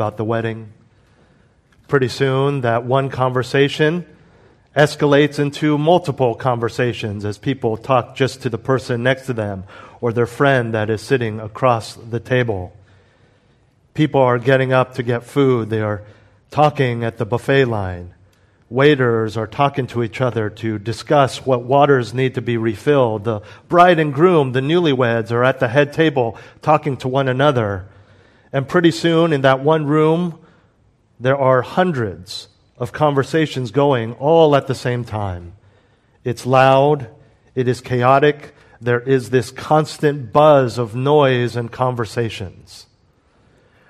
About the wedding. Pretty soon, that one conversation escalates into multiple conversations as people talk just to the person next to them or their friend that is sitting across the table. People are getting up to get food. They are talking at the buffet line. Waiters are talking to each other to discuss what waters need to be refilled. The bride and groom, the newlyweds, are at the head table talking to one another. And pretty soon, in that one room, there are hundreds of conversations going all at the same time. It's loud, it is chaotic, there is this constant buzz of noise and conversations.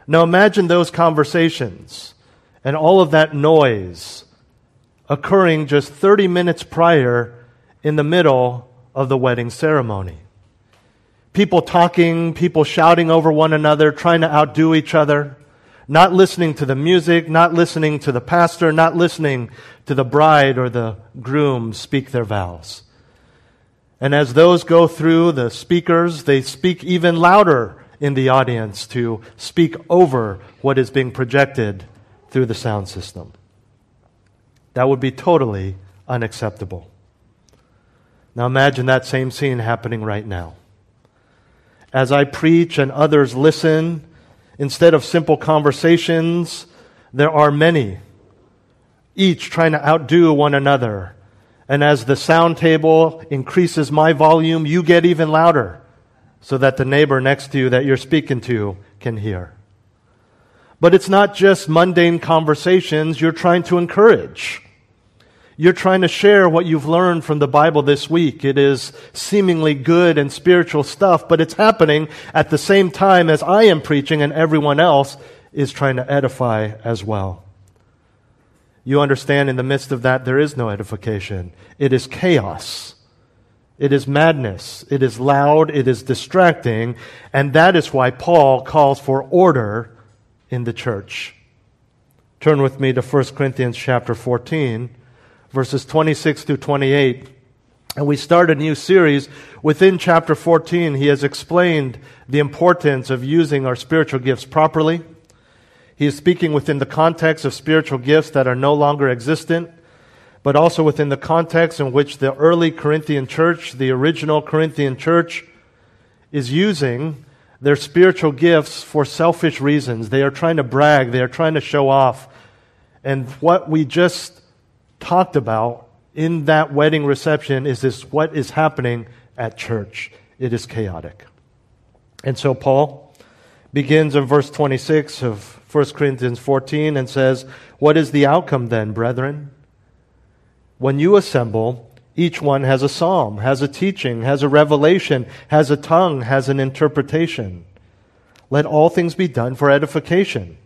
Now imagine those conversations and all of that noise occurring just 30 minutes prior in the middle of the wedding ceremony. People talking, people shouting over one another, trying to outdo each other, not listening to the music, not listening to the pastor, not listening to the bride or the groom speak their vows. And as those go through the speakers, they speak even louder in the audience to speak over what is being projected through the sound system. That would be totally unacceptable. Now imagine that same scene happening right now. As I preach and others listen, instead of simple conversations, there are many, each trying to outdo one another. And as the sound table increases my volume, you get even louder so that the neighbor next to you that you're speaking to can hear. But it's not just mundane conversations you're trying to encourage. You're trying to share what you've learned from the Bible this week. It is seemingly good and spiritual stuff, but it's happening at the same time as I am preaching and everyone else is trying to edify as well. You understand in the midst of that, there is no edification. It is chaos. It is madness. It is loud. It is distracting. And that is why Paul calls for order in the church. Turn with me to 1 Corinthians chapter 14, verses 26 through 28. And we start a new series. Within chapter 14, he has explained the importance of using our spiritual gifts properly. He is speaking within the context of spiritual gifts that are no longer existent, but also within the context in which the early Corinthian church, the original Corinthian church, is using their spiritual gifts for selfish reasons. They are trying to brag, they are trying to show off. And what we just talked about in that wedding reception is this what is happening at church. It is chaotic. And so Paul begins in verse 26 of 1 Corinthians 14 and says, What is the outcome then, brethren? When you assemble, each one has a psalm, has a teaching, has a revelation, has a tongue, has an interpretation. Let all things be done for edification.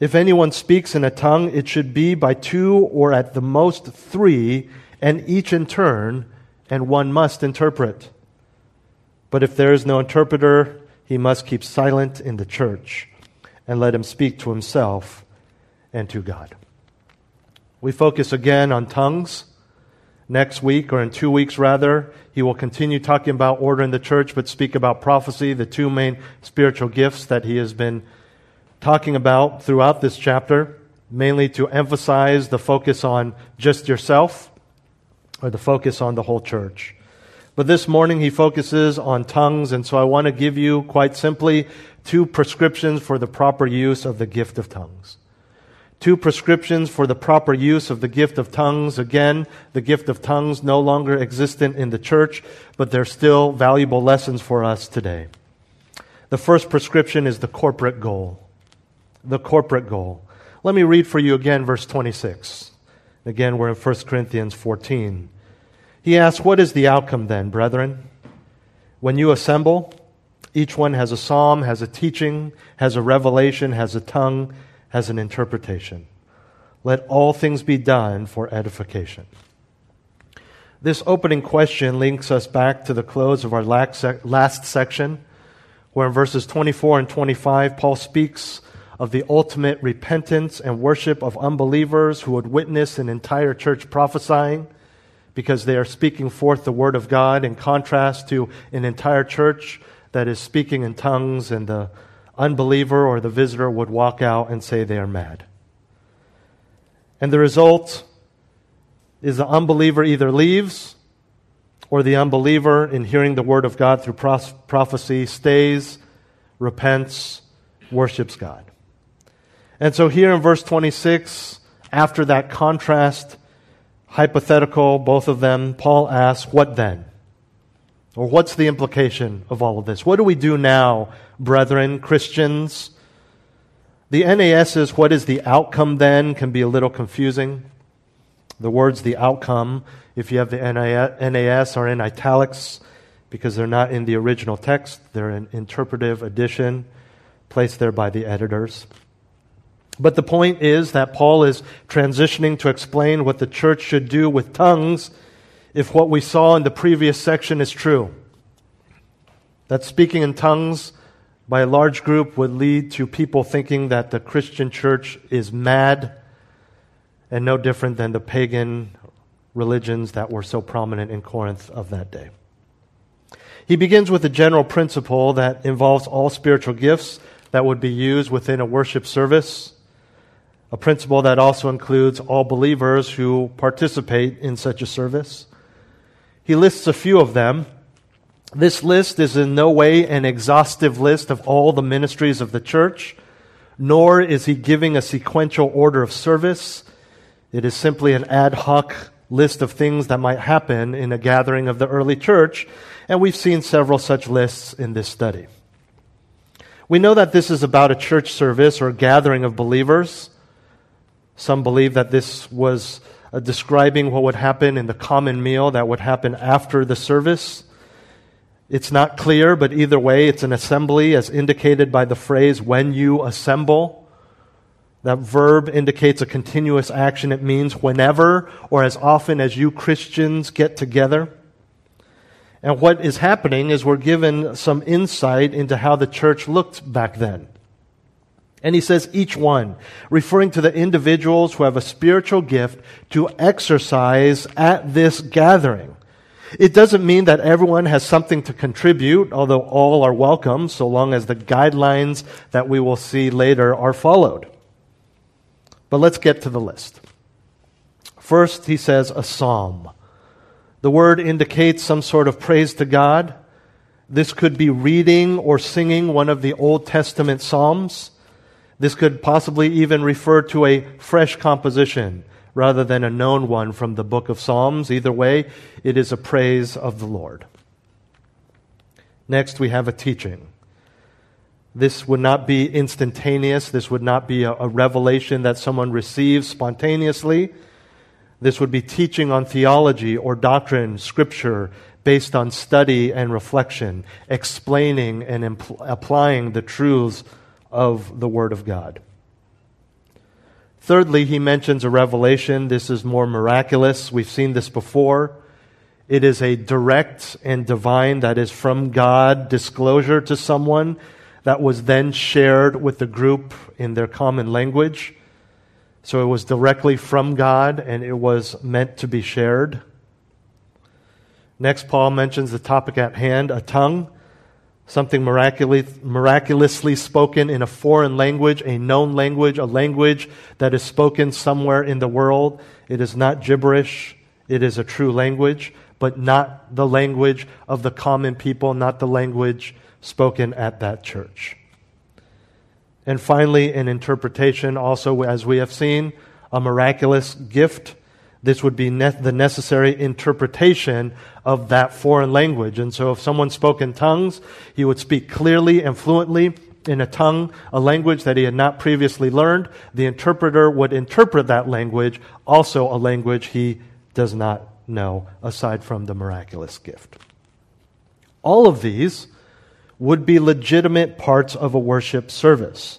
If anyone speaks in a tongue, it should be by two or at the most three, and each in turn, and one must interpret. But if there is no interpreter, he must keep silent in the church and let him speak to himself and to God. We focus again on tongues. Next week, or in two weeks rather, he will continue talking about order in the church, but speak about prophecy, the two main spiritual gifts that he has been talking about throughout this chapter, mainly to emphasize the focus on just yourself or the focus on the whole church. But this morning he focuses on tongues, and so I want to give you, quite simply, two prescriptions for the proper use of the gift of tongues. Two prescriptions for the proper use of the gift of tongues. Again, the gift of tongues no longer existent in the church, but they're still valuable lessons for us today. The first prescription is the corporate goal. The corporate goal. Let me read for you again verse 26. Again, we're in 1 Corinthians 14. He asks, What is the outcome then, brethren? When you assemble, Each one has a psalm, has a teaching, has a revelation, has a tongue, has an interpretation. Let all things be done for edification. This opening question links us back to the close of our last section, where in verses 24 and 25, Paul speaks of the ultimate repentance and worship of unbelievers who would witness an entire church prophesying because they are speaking forth the word of God in contrast to an entire church that is speaking in tongues and the unbeliever or the visitor would walk out and say they are mad. And the result is the unbeliever either leaves or the unbeliever, in hearing the word of God through prophecy, stays, repents, worships God. And so here in verse 26, after that contrast, hypothetical, both of them, Paul asks, What then? Or what's the implication of all of this? What do we do now, brethren, Christians? The NAS is what is the outcome then can be a little confusing. The words the outcome, if you have the NAS, are in italics because they're not in the original text. They're an interpretive addition placed there by the editors. But the point is that Paul is transitioning to explain what the church should do with tongues if what we saw in the previous section is true. That speaking in tongues by a large group would lead to people thinking that the Christian church is mad and no different than the pagan religions that were so prominent in Corinth of that day. He begins with a general principle that involves all spiritual gifts that would be used within a worship service a principle that also includes all believers who participate in such a service. He lists a few of them. This list is in no way an exhaustive list of all the ministries of the church, nor is he giving a sequential order of service. It is simply an ad hoc list of things that might happen in a gathering of the early church, and we've seen several such lists in this study. We know that this is about a church service or gathering of believers. Some believe that this was uh, describing what would happen in the common meal that would happen after the service. It's not clear, but either way, it's an assembly as indicated by the phrase, when you assemble. That verb indicates a continuous action. It means whenever or as often as you Christians get together. And what is happening is we're given some insight into how the church looked back then. And he says each one, referring to the individuals who have a spiritual gift to exercise at this gathering. It doesn't mean that everyone has something to contribute, although all are welcome, so long as the guidelines that we will see later are followed. But let's get to the list. First, he says a psalm. The word indicates some sort of praise to God. This could be reading or singing one of the Old Testament psalms. This could possibly even refer to a fresh composition rather than a known one from the book of Psalms. Either way, it is a praise of the Lord. Next, we have a teaching. This would not be instantaneous. This would not be a, a, revelation that someone receives spontaneously. This would be teaching on theology or doctrine, scripture, based on study and reflection, explaining and impl- applying the truths of the Word of God. Thirdly, he mentions a revelation. This is more miraculous. We've seen this before. It is a direct and divine, that is from God, disclosure to someone that was then shared with the group in their common language. So it was directly from God and it was meant to be shared. Next, Paul mentions the topic at hand, a tongue something miraculously, spoken in a foreign language, a known language, a language that is spoken somewhere in the world. It is not gibberish, it is a true language, but not the language of the common people, not the language spoken at that church. And finally, an interpretation, also, as we have seen, a miraculous gift this would be ne- the necessary interpretation of that foreign language. And so if someone spoke in tongues, he would speak clearly and fluently in a tongue, a language that he had not previously learned. The interpreter would interpret that language, also a language he does not know, aside from the miraculous gift. All of these would be legitimate parts of a worship service.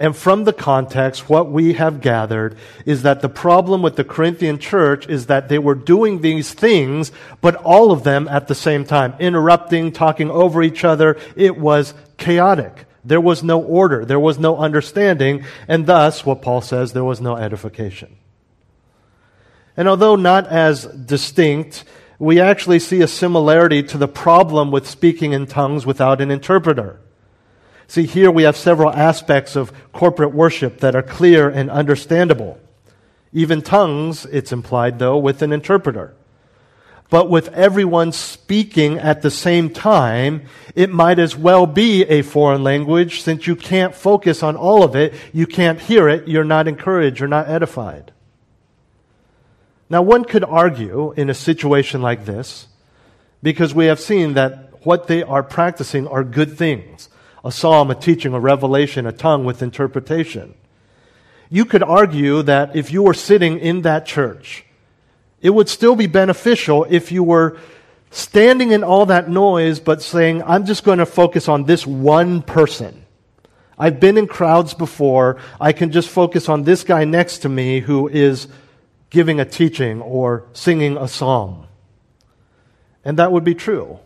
And from the context, what we have gathered is that the problem with the Corinthian church is that they were doing these things, but all of them at the same time, interrupting, talking over each other. It was chaotic. There was no order. There was no understanding. And thus, what Paul says, there was no edification. And although not as distinct, we actually see a similarity to the problem with speaking in tongues without an interpreter. See, here we have several aspects of corporate worship that are clear and understandable. Even tongues, it's implied, though, with an interpreter. But with everyone speaking at the same time, it might as well be a foreign language since you can't focus on all of it. You can't hear it. You're not encouraged. You're not edified. Now, one could argue in a situation like this, because we have seen that what they are practicing are good things a psalm, a teaching, a revelation, a tongue with interpretation. You could argue that if you were sitting in that church, it would still be beneficial if you were standing in all that noise, but saying, I'm just going to focus on this one person. I've been in crowds before. I can just focus on this guy next to me who is giving a teaching or singing a psalm. And that would be true.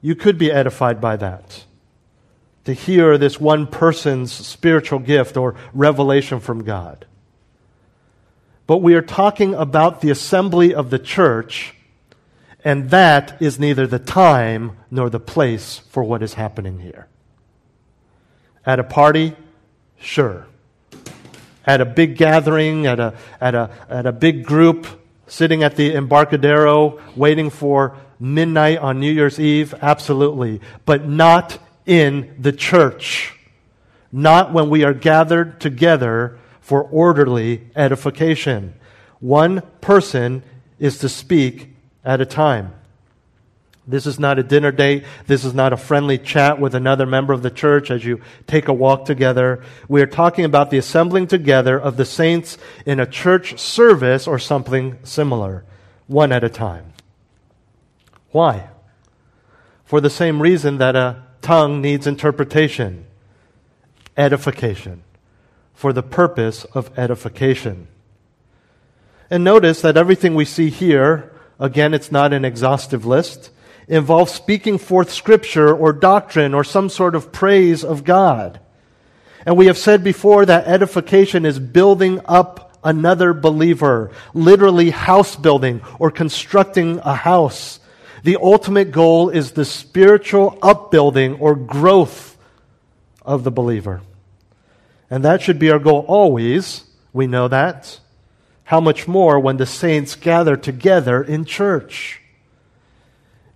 You could be edified by that to hear this one person's spiritual gift or revelation from God. But we are talking about the assembly of the church, and that is neither the time nor the place for what is happening here. At a party, sure. At a big gathering, at a, at a, at a big group, sitting at the Embarcadero waiting for midnight on New Year's Eve, absolutely. But not in the church, not when we are gathered together for orderly edification. One person is to speak at a time. This is not a dinner date. This is not a friendly chat with another member of the church as you take a walk together. We are talking about the assembling together of the saints in a church service or something similar, one at a time. Why? For the same reason that a tongue needs interpretation, edification, for the purpose of edification. And notice that everything we see here, again, it's not an exhaustive list, involves speaking forth scripture or doctrine or some sort of praise of God. And we have said before that edification is building up another believer, literally house building or constructing a house. The ultimate goal is the spiritual upbuilding or growth of the believer. And that should be our goal always. We know that. How much more when the saints gather together in church?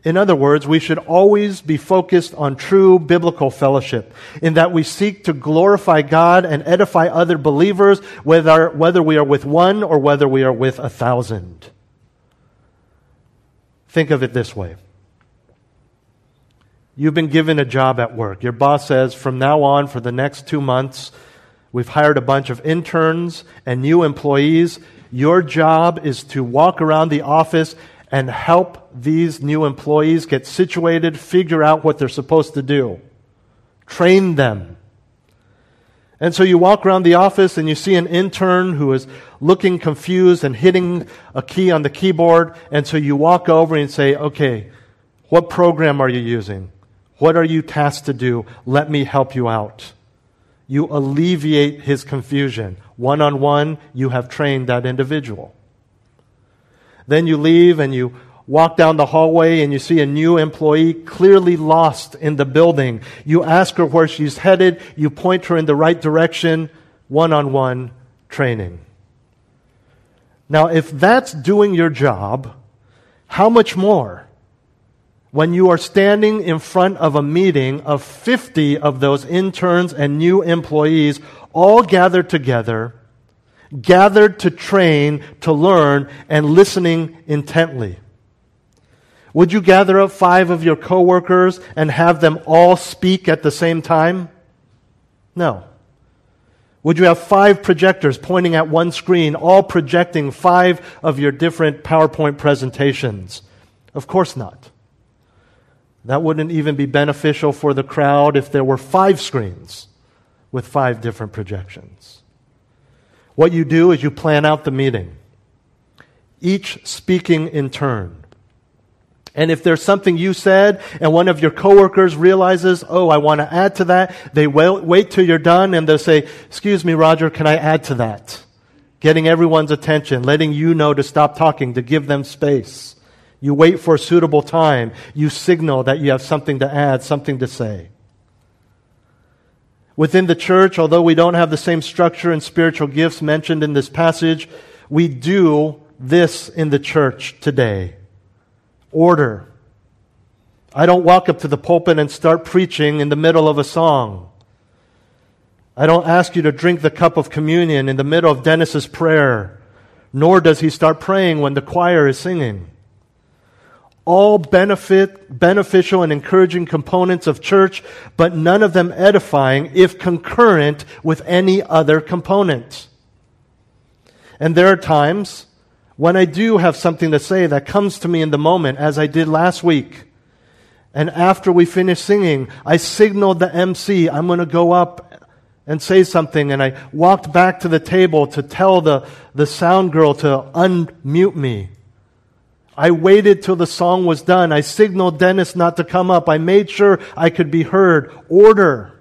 In other words, we should always be focused on true biblical fellowship, in that we seek to glorify God and edify other believers, whether, whether we are with one or whether we are with a thousand. Think of it this way. You've been given a job at work. Your boss says, from now on, for the next two months, we've hired a bunch of interns and new employees. Your job is to walk around the office and help these new employees get situated, figure out what they're supposed to do, train them. And so you walk around the office and you see an intern who is looking confused and hitting a key on the keyboard. And so you walk over and say, okay, what program are you using? What are you tasked to do? Let me help you out. You alleviate his confusion. One on one, you have trained that individual. Then you leave and you walk down the hallway and you see a new employee clearly lost in the building. You ask her where she's headed. You point her in the right direction. One on one training. Now, if that's doing your job, how much more when you are standing in front of a meeting of 50 of those interns and new employees all gathered together, gathered to train, to learn, and listening intently? Would you gather up five of your coworkers and have them all speak at the same time? No. Would you have five projectors pointing at one screen, all projecting five of your different PowerPoint presentations? Of course not. That wouldn't even be beneficial for the crowd if there were five screens with five different projections. What you do is you plan out the meeting, each speaking in turn. And if there's something you said and one of your coworkers realizes, oh, I want to add to that, they wait, till you're done and they'll say, excuse me, Roger, can I add to that? Getting everyone's attention, letting you know to stop talking, to give them space. You wait for a suitable time. You signal that you have something to add, something to say. Within the church, although we don't have the same structure and spiritual gifts mentioned in this passage, we do this in the church today order. I don't walk up to the pulpit and start preaching in the middle of a song. I don't ask you to drink the cup of communion in the middle of Dennis's prayer, nor does he start praying when the choir is singing. All benefit, beneficial and encouraging components of church, but none of them edifying if concurrent with any other component. And there are times when I do have something to say that comes to me in the moment, as I did last week. And after we finish singing, I signaled the MC, I'm going to go up and say something. And I walked back to the table to tell the, the sound girl to unmute me. I waited till the song was done. I signaled Dennis not to come up. I made sure I could be heard. Order.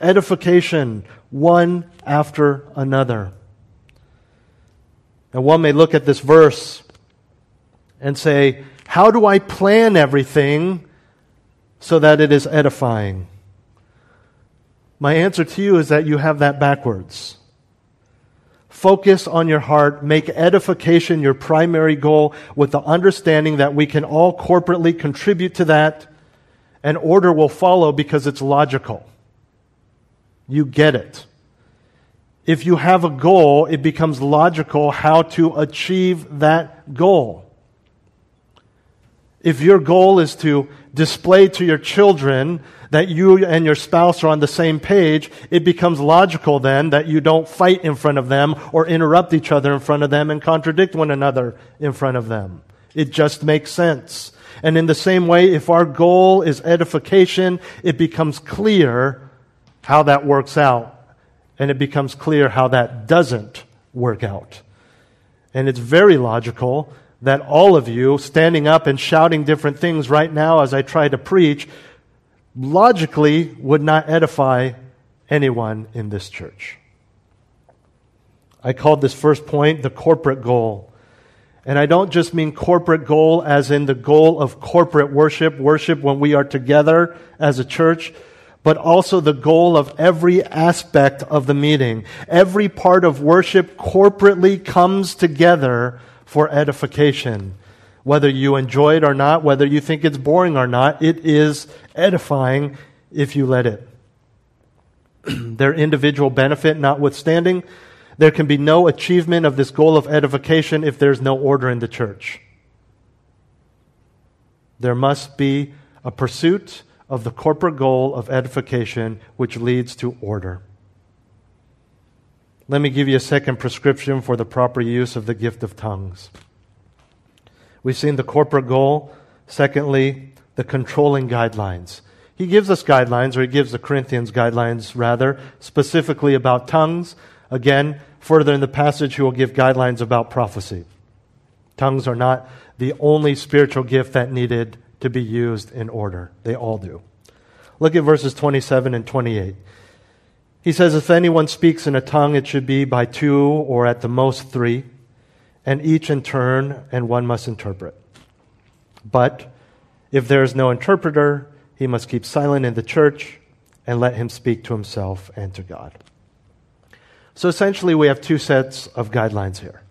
Edification. One after another. And one may look at this verse and say, How do I plan everything so that it is edifying? My answer to you is that you have that backwards. Focus on your heart. Make edification your primary goal with the understanding that we can all corporately contribute to that and order will follow because it's logical. You get it if you have a goal, it becomes logical how to achieve that goal. If your goal is to display to your children that you and your spouse are on the same page, it becomes logical then that you don't fight in front of them or interrupt each other in front of them and contradict one another in front of them. It just makes sense. And in the same way, if our goal is edification, it becomes clear how that works out and it becomes clear how that doesn't work out. And it's very logical that all of you standing up and shouting different things right now as I try to preach logically would not edify anyone in this church. I called this first point the corporate goal. And I don't just mean corporate goal as in the goal of corporate worship, worship when we are together as a church, but also the goal of every aspect of the meeting. Every part of worship corporately comes together for edification. Whether you enjoy it or not, whether you think it's boring or not, it is edifying if you let it. Their individual benefit notwithstanding, there can be no achievement of this goal of edification if there's no order in the church. There must be a pursuit of the corporate goal of edification, which leads to order. Let me give you a second prescription for the proper use of the gift of tongues. We've seen the corporate goal. Secondly, the controlling guidelines. He gives us guidelines, or he gives the Corinthians guidelines, rather, specifically about tongues. Again, further in the passage, he will give guidelines about prophecy. Tongues are not the only spiritual gift that needed to be used in order. They all do. Look at verses 27 and 28. He says, If anyone speaks in a tongue, it should be by two or at the most three, and each in turn, and one must interpret. But if there is no interpreter, he must keep silent in the church and let him speak to himself and to God. So essentially, we have two sets of guidelines here.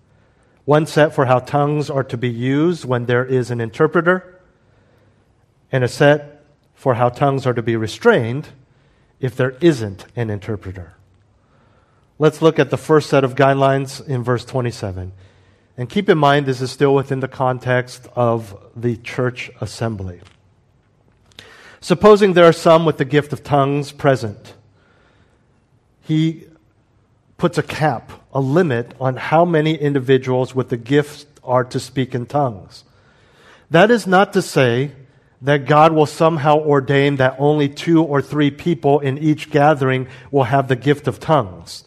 One set for how tongues are to be used when there is an interpreter, and a set for how tongues are to be restrained if there isn't an interpreter. Let's look at the first set of guidelines in verse 27. And keep in mind, this is still within the context of the church assembly. Supposing there are some with the gift of tongues present, he puts a cap, a limit on how many individuals with the gift are to speak in tongues. That is not to say that God will somehow ordain that only two or three people in each gathering will have the gift of tongues.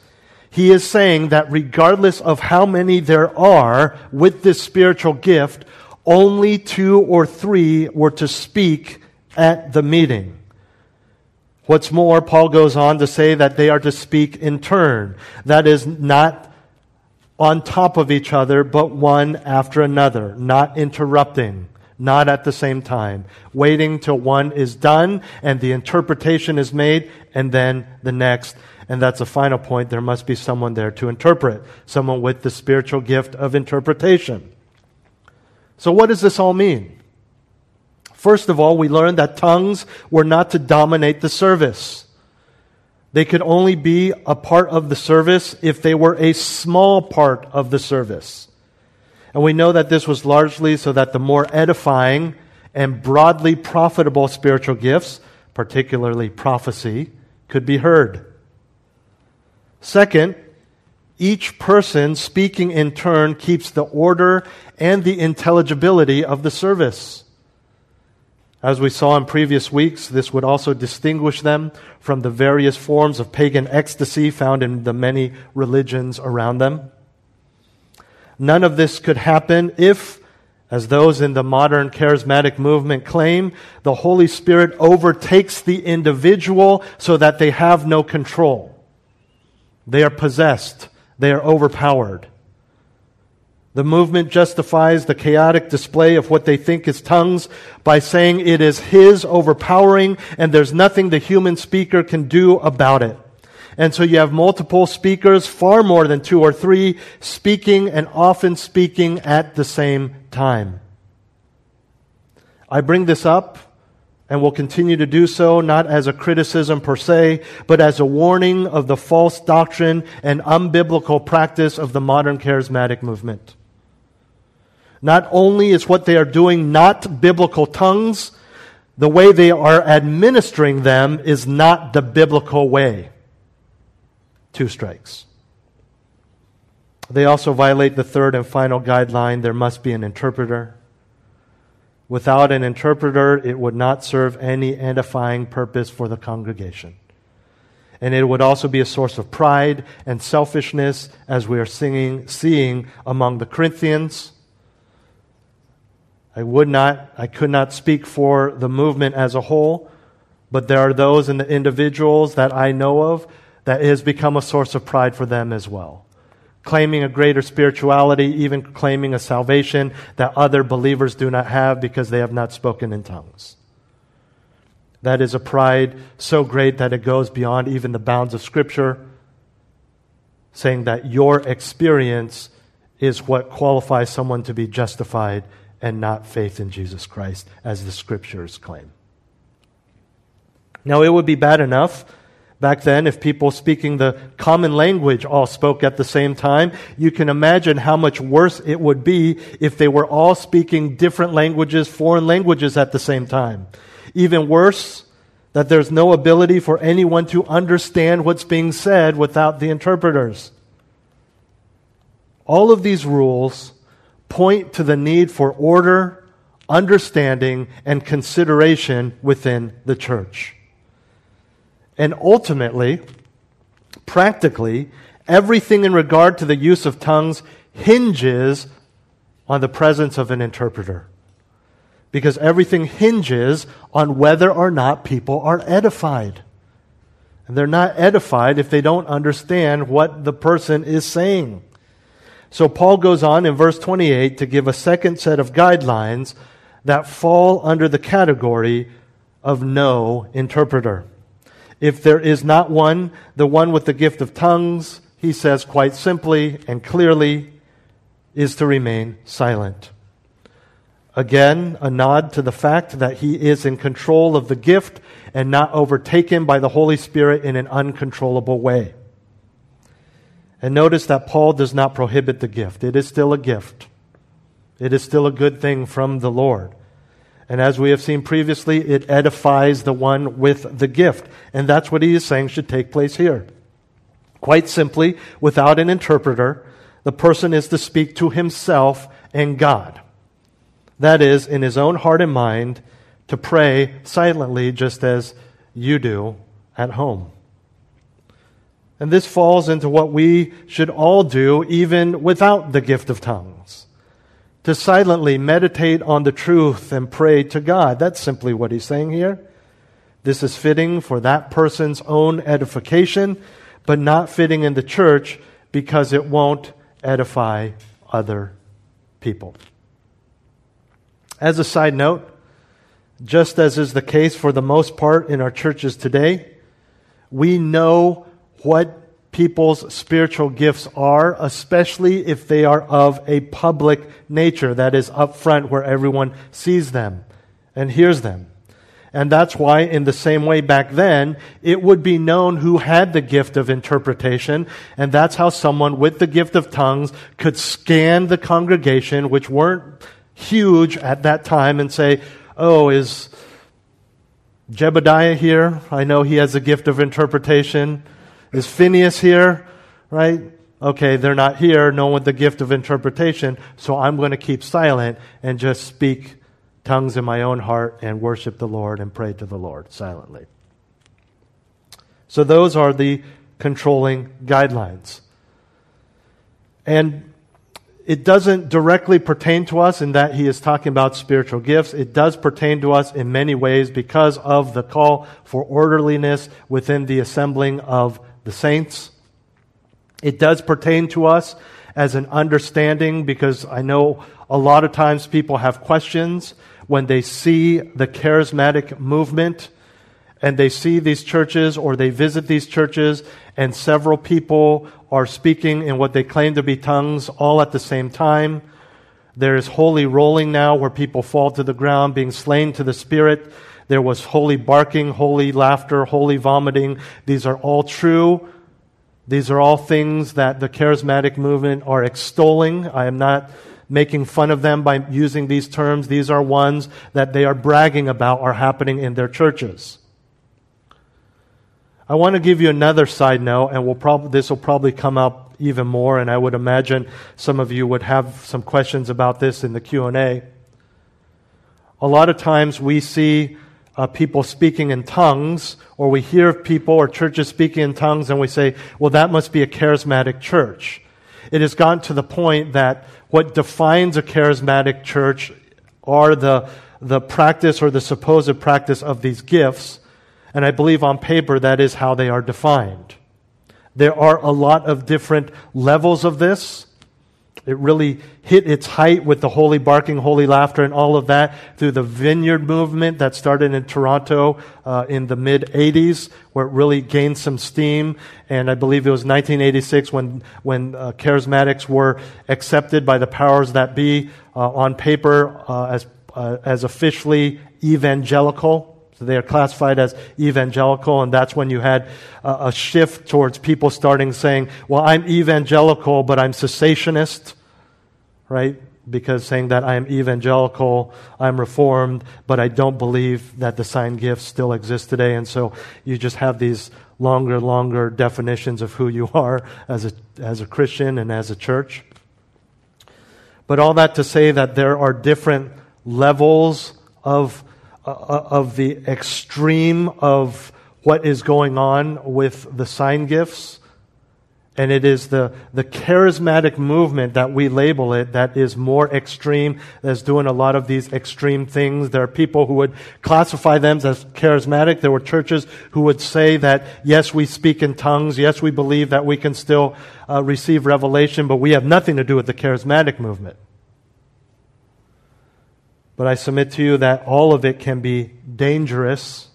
He is saying that regardless of how many there are with this spiritual gift, only two or three were to speak at the meeting. What's more, Paul goes on to say that they are to speak in turn. That is not on top of each other, but one after another, not interrupting, not at the same time, waiting till one is done and the interpretation is made, and then the next. And that's a final point. There must be someone there to interpret, someone with the spiritual gift of interpretation. So, what does this all mean? First of all, we learned that tongues were not to dominate the service. They could only be a part of the service if they were a small part of the service. And we know that this was largely so that the more edifying and broadly profitable spiritual gifts, particularly prophecy, could be heard. Second, each person speaking in turn keeps the order and the intelligibility of the service. As we saw in previous weeks, this would also distinguish them from the various forms of pagan ecstasy found in the many religions around them. None of this could happen if, as those in the modern charismatic movement claim, the Holy Spirit overtakes the individual so that they have no control. They are possessed, they are overpowered. The movement justifies the chaotic display of what they think is tongues by saying it is his overpowering and there's nothing the human speaker can do about it. And so you have multiple speakers, far more than two or three, speaking and often speaking at the same time. I bring this up and will continue to do so not as a criticism per se, but as a warning of the false doctrine and unbiblical practice of the modern charismatic movement. Not only is what they are doing not biblical tongues, the way they are administering them is not the biblical way. Two strikes. They also violate the third and final guideline there must be an interpreter. Without an interpreter, it would not serve any edifying purpose for the congregation. And it would also be a source of pride and selfishness, as we are singing, seeing among the Corinthians I would not, I could not speak for the movement as a whole, but there are those in the individuals that I know of that has become a source of pride for them as well. Claiming a greater spirituality, even claiming a salvation that other believers do not have because they have not spoken in tongues. That is a pride so great that it goes beyond even the bounds of Scripture, saying that your experience is what qualifies someone to be justified and not faith in Jesus Christ, as the scriptures claim. Now, it would be bad enough back then if people speaking the common language all spoke at the same time. You can imagine how much worse it would be if they were all speaking different languages, foreign languages at the same time. Even worse, that there's no ability for anyone to understand what's being said without the interpreters. All of these rules point to the need for order, understanding, and consideration within the church. And ultimately, practically, everything in regard to the use of tongues hinges on the presence of an interpreter. Because everything hinges on whether or not people are edified. And they're not edified if they don't understand what the person is saying. So Paul goes on in verse 28 to give a second set of guidelines that fall under the category of no interpreter. If there is not one, the one with the gift of tongues, he says quite simply and clearly, is to remain silent. Again, a nod to the fact that he is in control of the gift and not overtaken by the Holy Spirit in an uncontrollable way. And notice that Paul does not prohibit the gift. It is still a gift. It is still a good thing from the Lord. And as we have seen previously, it edifies the one with the gift. And that's what he is saying should take place here. Quite simply, without an interpreter, the person is to speak to himself and God. That is, in his own heart and mind, to pray silently just as you do at home. And this falls into what we should all do even without the gift of tongues. To silently meditate on the truth and pray to God. That's simply what he's saying here. This is fitting for that person's own edification, but not fitting in the church because it won't edify other people. As a side note, just as is the case for the most part in our churches today, we know what people's spiritual gifts are, especially if they are of a public nature, that is up front where everyone sees them and hears them. And that's why, in the same way back then, it would be known who had the gift of interpretation. And that's how someone with the gift of tongues could scan the congregation, which weren't huge at that time, and say, Oh, is Jebediah here? I know he has a gift of interpretation. Is Phineas here? Right? Okay, they're not here, no one with the gift of interpretation, so I'm going to keep silent and just speak tongues in my own heart and worship the Lord and pray to the Lord silently. So those are the controlling guidelines. And it doesn't directly pertain to us in that he is talking about spiritual gifts. It does pertain to us in many ways because of the call for orderliness within the assembling of the saints. It does pertain to us as an understanding because I know a lot of times people have questions when they see the charismatic movement and they see these churches or they visit these churches and several people are speaking in what they claim to be tongues all at the same time. There is holy rolling now where people fall to the ground being slain to the Spirit. There was holy barking, holy laughter, holy vomiting. These are all true. These are all things that the charismatic movement are extolling. I am not making fun of them by using these terms. These are ones that they are bragging about are happening in their churches. I want to give you another side note, and we'll prob- this will probably come up even more, and I would imagine some of you would have some questions about this in the Q&A. A lot of times we see uh, people speaking in tongues, or we hear of people or churches speaking in tongues, and we say, well, that must be a charismatic church. It has gotten to the point that what defines a charismatic church are the, the practice or the supposed practice of these gifts. And I believe on paper that is how they are defined. There are a lot of different levels of this. It really hit its height with the holy barking, holy laughter, and all of that through the vineyard movement that started in Toronto uh, in the mid 80s, where it really gained some steam. And I believe it was 1986 when, when uh, charismatics were accepted by the powers that be uh, on paper uh, as, uh, as officially evangelical. So they are classified as evangelical, and that's when you had a, a shift towards people starting saying, Well, I'm evangelical, but I'm cessationist, right? Because saying that I'm evangelical, I'm reformed, but I don't believe that the sign gifts still exist today. And so you just have these longer, longer definitions of who you are as a, as a Christian and as a church. But all that to say that there are different levels of of the extreme of what is going on with the sign gifts. And it is the, the charismatic movement that we label it that is more extreme, that's doing a lot of these extreme things. There are people who would classify them as charismatic. There were churches who would say that, yes, we speak in tongues. Yes, we believe that we can still uh, receive revelation, but we have nothing to do with the charismatic movement. But I submit to you that all of it can be dangerous.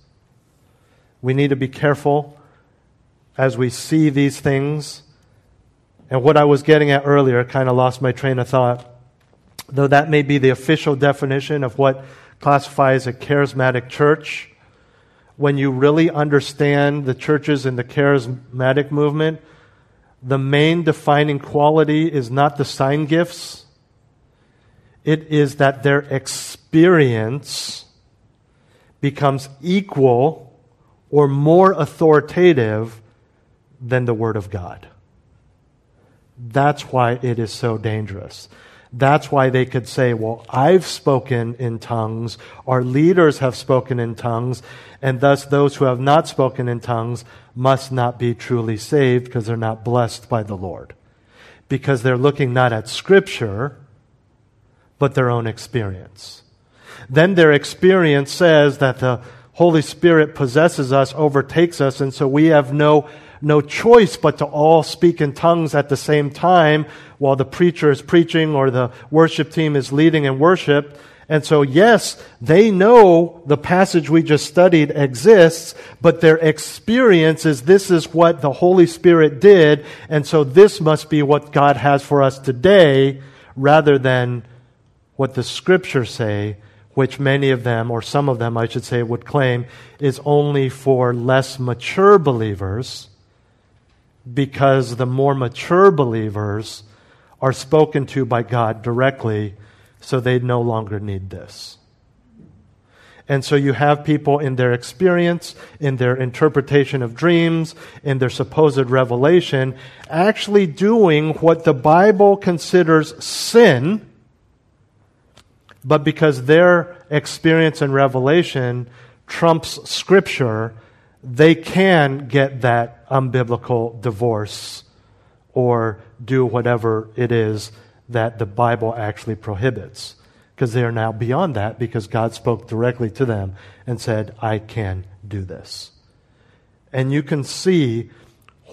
We need to be careful as we see these things. And what I was getting at earlier kind of lost my train of thought. Though that may be the official definition of what classifies a charismatic church, when you really understand the churches in the charismatic movement, the main defining quality is not the sign gifts it is that their experience becomes equal or more authoritative than the Word of God. That's why it is so dangerous. That's why they could say, well, I've spoken in tongues, our leaders have spoken in tongues, and thus those who have not spoken in tongues must not be truly saved because they're not blessed by the Lord. Because they're looking not at Scripture, but their own experience. Then their experience says that the Holy Spirit possesses us, overtakes us, and so we have no no choice but to all speak in tongues at the same time while the preacher is preaching or the worship team is leading in worship. And so, yes, they know the passage we just studied exists, but their experience is this is what the Holy Spirit did, and so this must be what God has for us today, rather than what the scriptures say, which many of them, or some of them, I should say, would claim is only for less mature believers because the more mature believers are spoken to by God directly, so they no longer need this. And so you have people in their experience, in their interpretation of dreams, in their supposed revelation, actually doing what the Bible considers sin, but because their experience and revelation trumps Scripture, they can get that unbiblical divorce or do whatever it is that the Bible actually prohibits. Because they are now beyond that because God spoke directly to them and said, I can do this. And you can see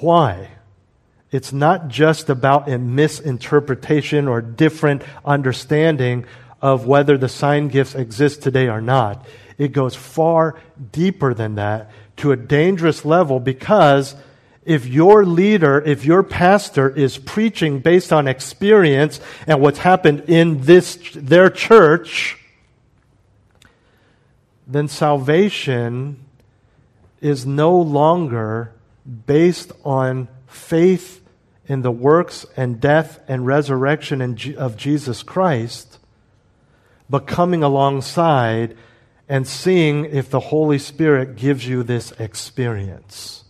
why. It's not just about a misinterpretation or different understanding of whether the sign gifts exist today or not. It goes far deeper than that to a dangerous level because if your leader, if your pastor is preaching based on experience and what's happened in this, their church, then salvation is no longer based on faith in the works and death and resurrection of Jesus Christ, but coming alongside and seeing if the Holy Spirit gives you this experience.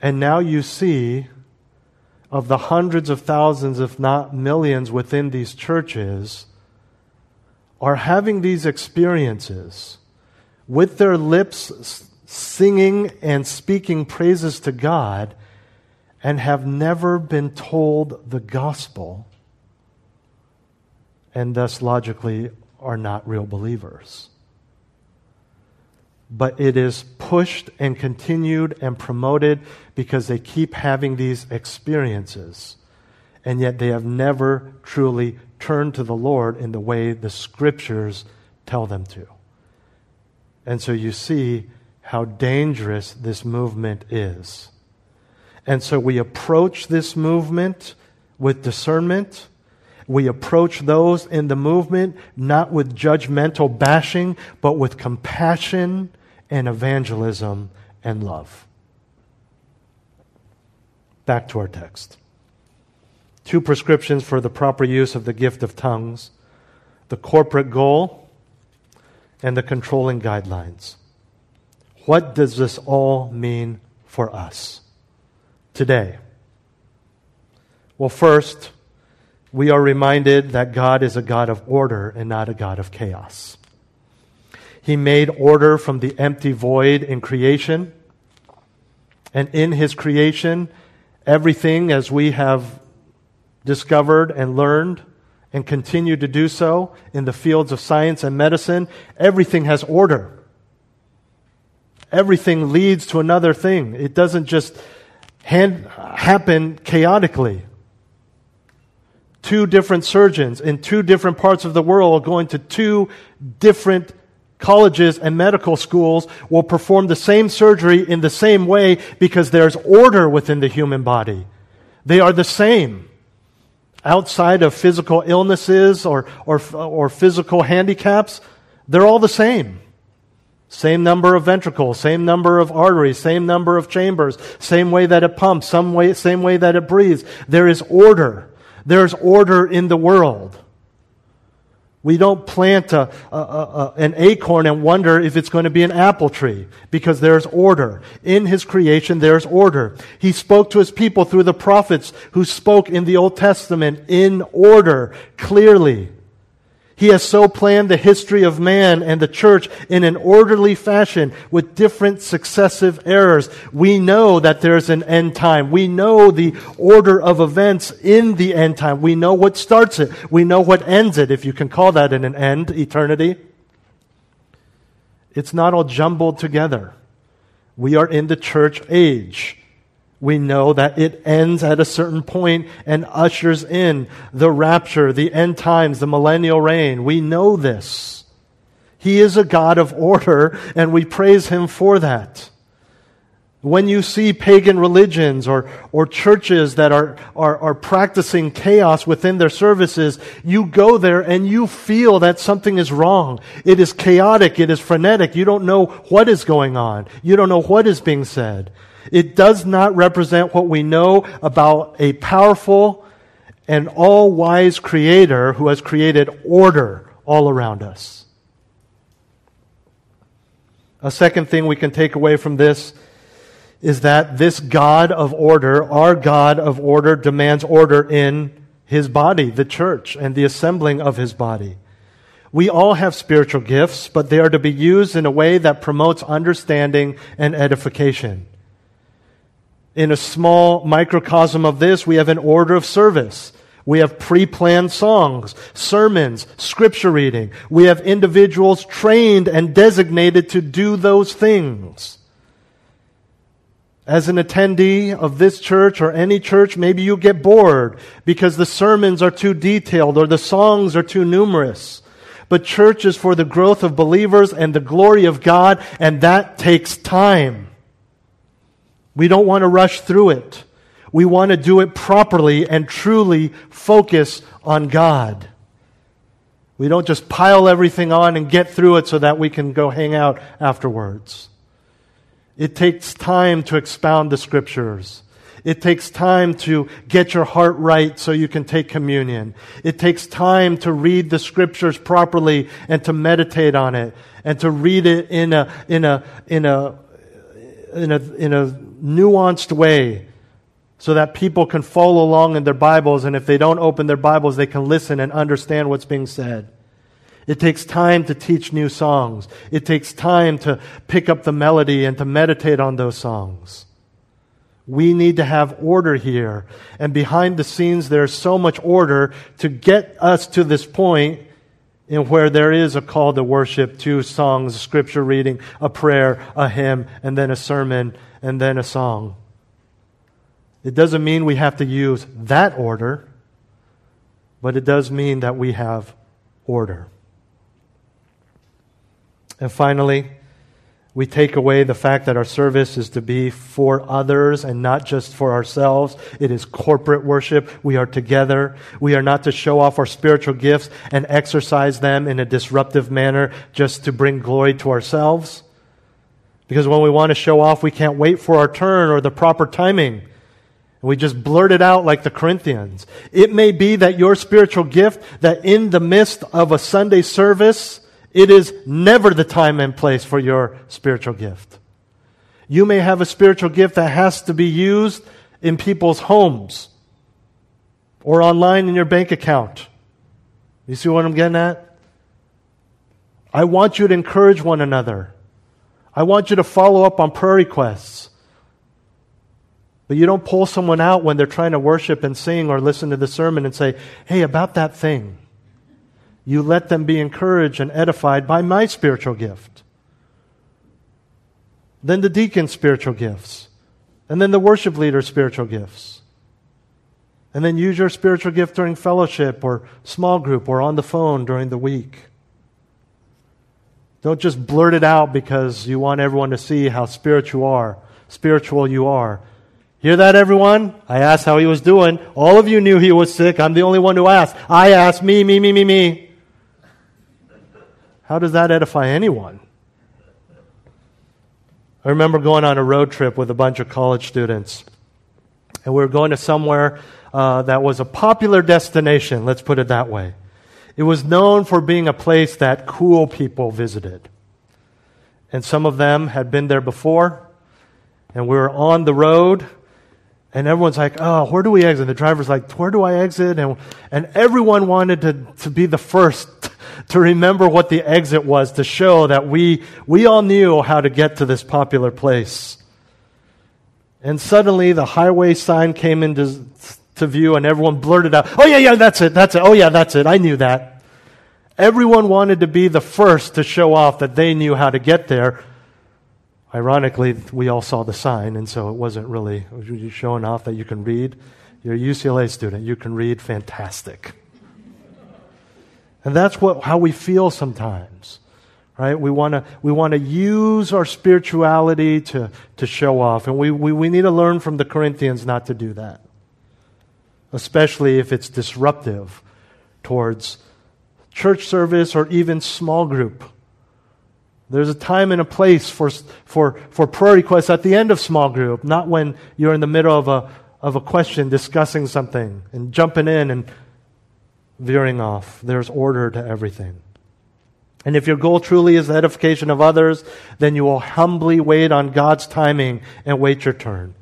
And now you see of the hundreds of thousands, if not millions, within these churches are having these experiences with their lips singing and speaking praises to God and have never been told the gospel and thus logically are not real believers. But it is pushed and continued and promoted because they keep having these experiences. And yet they have never truly turned to the Lord in the way the scriptures tell them to. And so you see how dangerous this movement is. And so we approach this movement with discernment we approach those in the movement not with judgmental bashing, but with compassion and evangelism and love. Back to our text. Two prescriptions for the proper use of the gift of tongues the corporate goal and the controlling guidelines. What does this all mean for us today? Well, first, we are reminded that God is a God of order and not a God of chaos. He made order from the empty void in creation. And in his creation, everything, as we have discovered and learned and continue to do so in the fields of science and medicine, everything has order. Everything leads to another thing. It doesn't just hand, happen chaotically two different surgeons in two different parts of the world going to two different colleges and medical schools will perform the same surgery in the same way because there's order within the human body. They are the same. Outside of physical illnesses or, or, or physical handicaps, they're all the same. Same number of ventricles, same number of arteries, same number of chambers, same way that it pumps, some way, same way that it breathes. There is order. There's order in the world. We don't plant a, a, a, an acorn and wonder if it's going to be an apple tree because there's order. In his creation, there's order. He spoke to his people through the prophets who spoke in the Old Testament in order, clearly. He has so planned the history of man and the church in an orderly fashion with different successive errors. We know that there's an end time. We know the order of events in the end time. We know what starts it. We know what ends it, if you can call that an end, eternity. It's not all jumbled together. We are in the church age we know that it ends at a certain point and ushers in the rapture, the end times, the millennial reign. We know this. He is a God of order, and we praise Him for that. When you see pagan religions or, or churches that are, are, are practicing chaos within their services, you go there and you feel that something is wrong. It is chaotic. It is frenetic. You don't know what is going on. You don't know what is being said. It does not represent what we know about a powerful and all wise creator who has created order all around us. A second thing we can take away from this is that this God of order, our God of order, demands order in his body, the church, and the assembling of his body. We all have spiritual gifts, but they are to be used in a way that promotes understanding and edification in a small microcosm of this, we have an order of service. We have pre planned songs, sermons, scripture reading. We have individuals trained and designated to do those things. As an attendee of this church or any church, maybe you get bored because the sermons are too detailed or the songs are too numerous. But church is for the growth of believers and the glory of God, and that takes time. We don't want to rush through it. We want to do it properly and truly focus on God. We don't just pile everything on and get through it so that we can go hang out afterwards. It takes time to expound the scriptures. It takes time to get your heart right so you can take communion. It takes time to read the scriptures properly and to meditate on it and to read it in a, in a, in a, in a, in a nuanced way so that people can follow along in their Bibles, and if they don't open their Bibles, they can listen and understand what's being said. It takes time to teach new songs. It takes time to pick up the melody and to meditate on those songs. We need to have order here. And behind the scenes, there's so much order to get us to this point in where there is a call to worship, two songs, scripture reading, a prayer, a hymn, and then a sermon, and then a song. It doesn't mean we have to use that order, but it does mean that we have order. And finally, we take away the fact that our service is to be for others and not just for ourselves. It is corporate worship. We are together. We are not to show off our spiritual gifts and exercise them in a disruptive manner just to bring glory to ourselves. Because when we want to show off, we can't wait for our turn or the proper timing. We just blurt it out like the Corinthians. It may be that your spiritual gift, that in the midst of a Sunday service, it is never the time and place for your spiritual gift. You may have a spiritual gift that has to be used in people's homes or online in your bank account. You see what I'm getting at? I want you to encourage one another. I want you to follow up on prayer requests. But you don't pull someone out when they're trying to worship and sing or listen to the sermon and say, hey, about that thing you let them be encouraged and edified by my spiritual gift. Then the deacon's spiritual gifts. And then the worship leader's spiritual gifts. And then use your spiritual gift during fellowship or small group or on the phone during the week. Don't just blurt it out because you want everyone to see how spiritual you are, spiritual you are. Hear that, everyone? I asked how he was doing. All of you knew he was sick. I'm the only one who asked. I asked me, me, me, me, me. How does that edify anyone? I remember going on a road trip with a bunch of college students, and we were going to somewhere uh, that was a popular destination, let's put it that way. It was known for being a place that cool people visited. And some of them had been there before. And we were on the road. And everyone's like, oh, where do we exit? The driver's like, where do I exit? And, and everyone wanted to, to be the first to remember what the exit was to show that we, we all knew how to get to this popular place. And suddenly the highway sign came into to view and everyone blurted out, Oh, yeah, yeah, that's it, that's it. Oh, yeah, that's it. I knew that. Everyone wanted to be the first to show off that they knew how to get there. Ironically, we all saw the sign, and so it wasn't really showing off that you can read. You're a UCLA student, you can read fantastic. And that's what, how we feel sometimes right? We want to we want to use our spirituality to to show off, and we, we we need to learn from the Corinthians not to do that, especially if it's disruptive towards church service or even small group. There's a time and a place for for for prayer requests at the end of small group, not when you're in the middle of a of a question discussing something and jumping in and veering off. There's order to everything. And if your goal truly is the edification of others, then you will humbly wait on God's timing and wait your turn.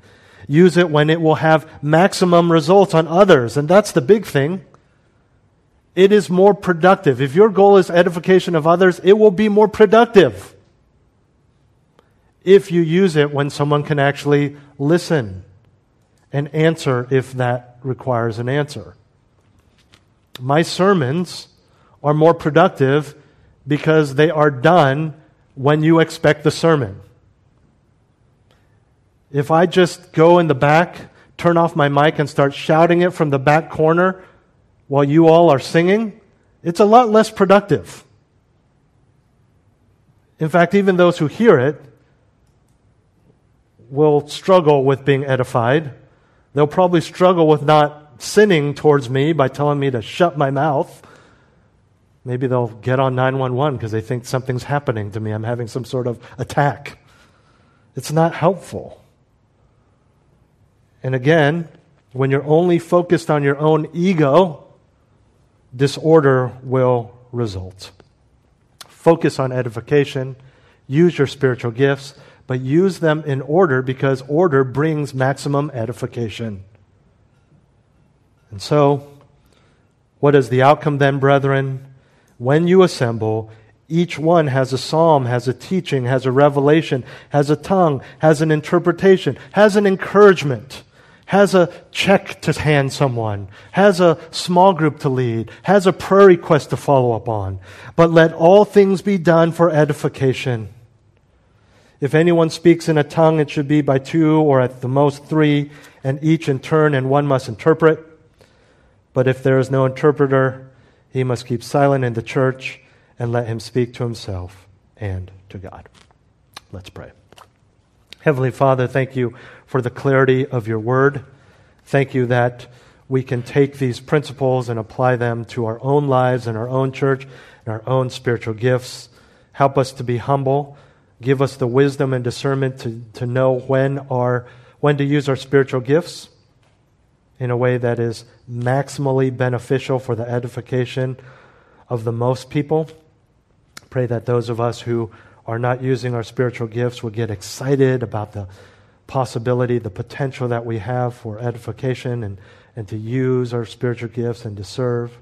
Use it when it will have maximum results on others. And that's the big thing. It is more productive. If your goal is edification of others, it will be more productive if you use it when someone can actually listen and answer if that requires an answer. My sermons are more productive because they are done when you expect the sermon. If I just go in the back, turn off my mic, and start shouting it from the back corner while you all are singing, it's a lot less productive. In fact, even those who hear it will struggle with being edified. They'll probably struggle with not sinning towards me by telling me to shut my mouth. Maybe they'll get on 911 because they think something's happening to me. I'm having some sort of attack. It's not helpful. And again, when you're only focused on your own ego, disorder will result. Focus on edification, use your spiritual gifts, but use them in order because order brings maximum edification. And so, what is the outcome then, brethren? when you assemble, each one has a psalm, has a teaching, has a revelation, has a tongue, has an interpretation, has an encouragement, has a check to hand someone, has a small group to lead, has a prayer request to follow up on. But let all things be done for edification. If anyone speaks in a tongue, it should be by two or at the most three, and each in turn, and one must interpret. But if there is no interpreter, he must keep silent in the church and let him speak to himself and to God. Let's pray. Heavenly Father, thank you for the clarity of your word. Thank you that we can take these principles and apply them to our own lives and our own church and our own spiritual gifts. Help us to be humble. Give us the wisdom and discernment to, to know when, our, when to use our spiritual gifts in a way that is maximally beneficial for the edification of the most people. Pray that those of us who are not using our spiritual gifts will get excited about the possibility, the potential that we have for edification and, and to use our spiritual gifts and to serve.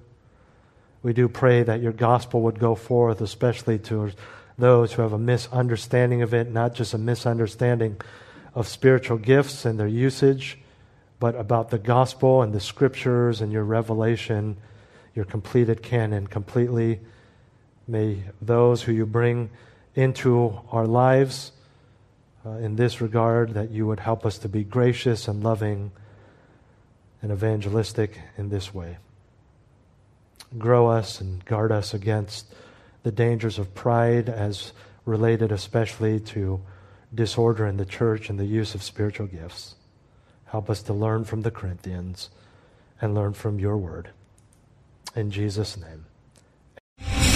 We do pray that your gospel would go forth, especially to those who have a misunderstanding of it, not just a misunderstanding of spiritual gifts and their usage but about the gospel and the scriptures and your revelation, your completed canon completely. May those who you bring into our lives uh, in this regard, that you would help us to be gracious and loving and evangelistic in this way. Grow us and guard us against the dangers of pride as related especially to disorder in the church and the use of spiritual gifts. Help us to learn from the Corinthians and learn from your word. In Jesus' name.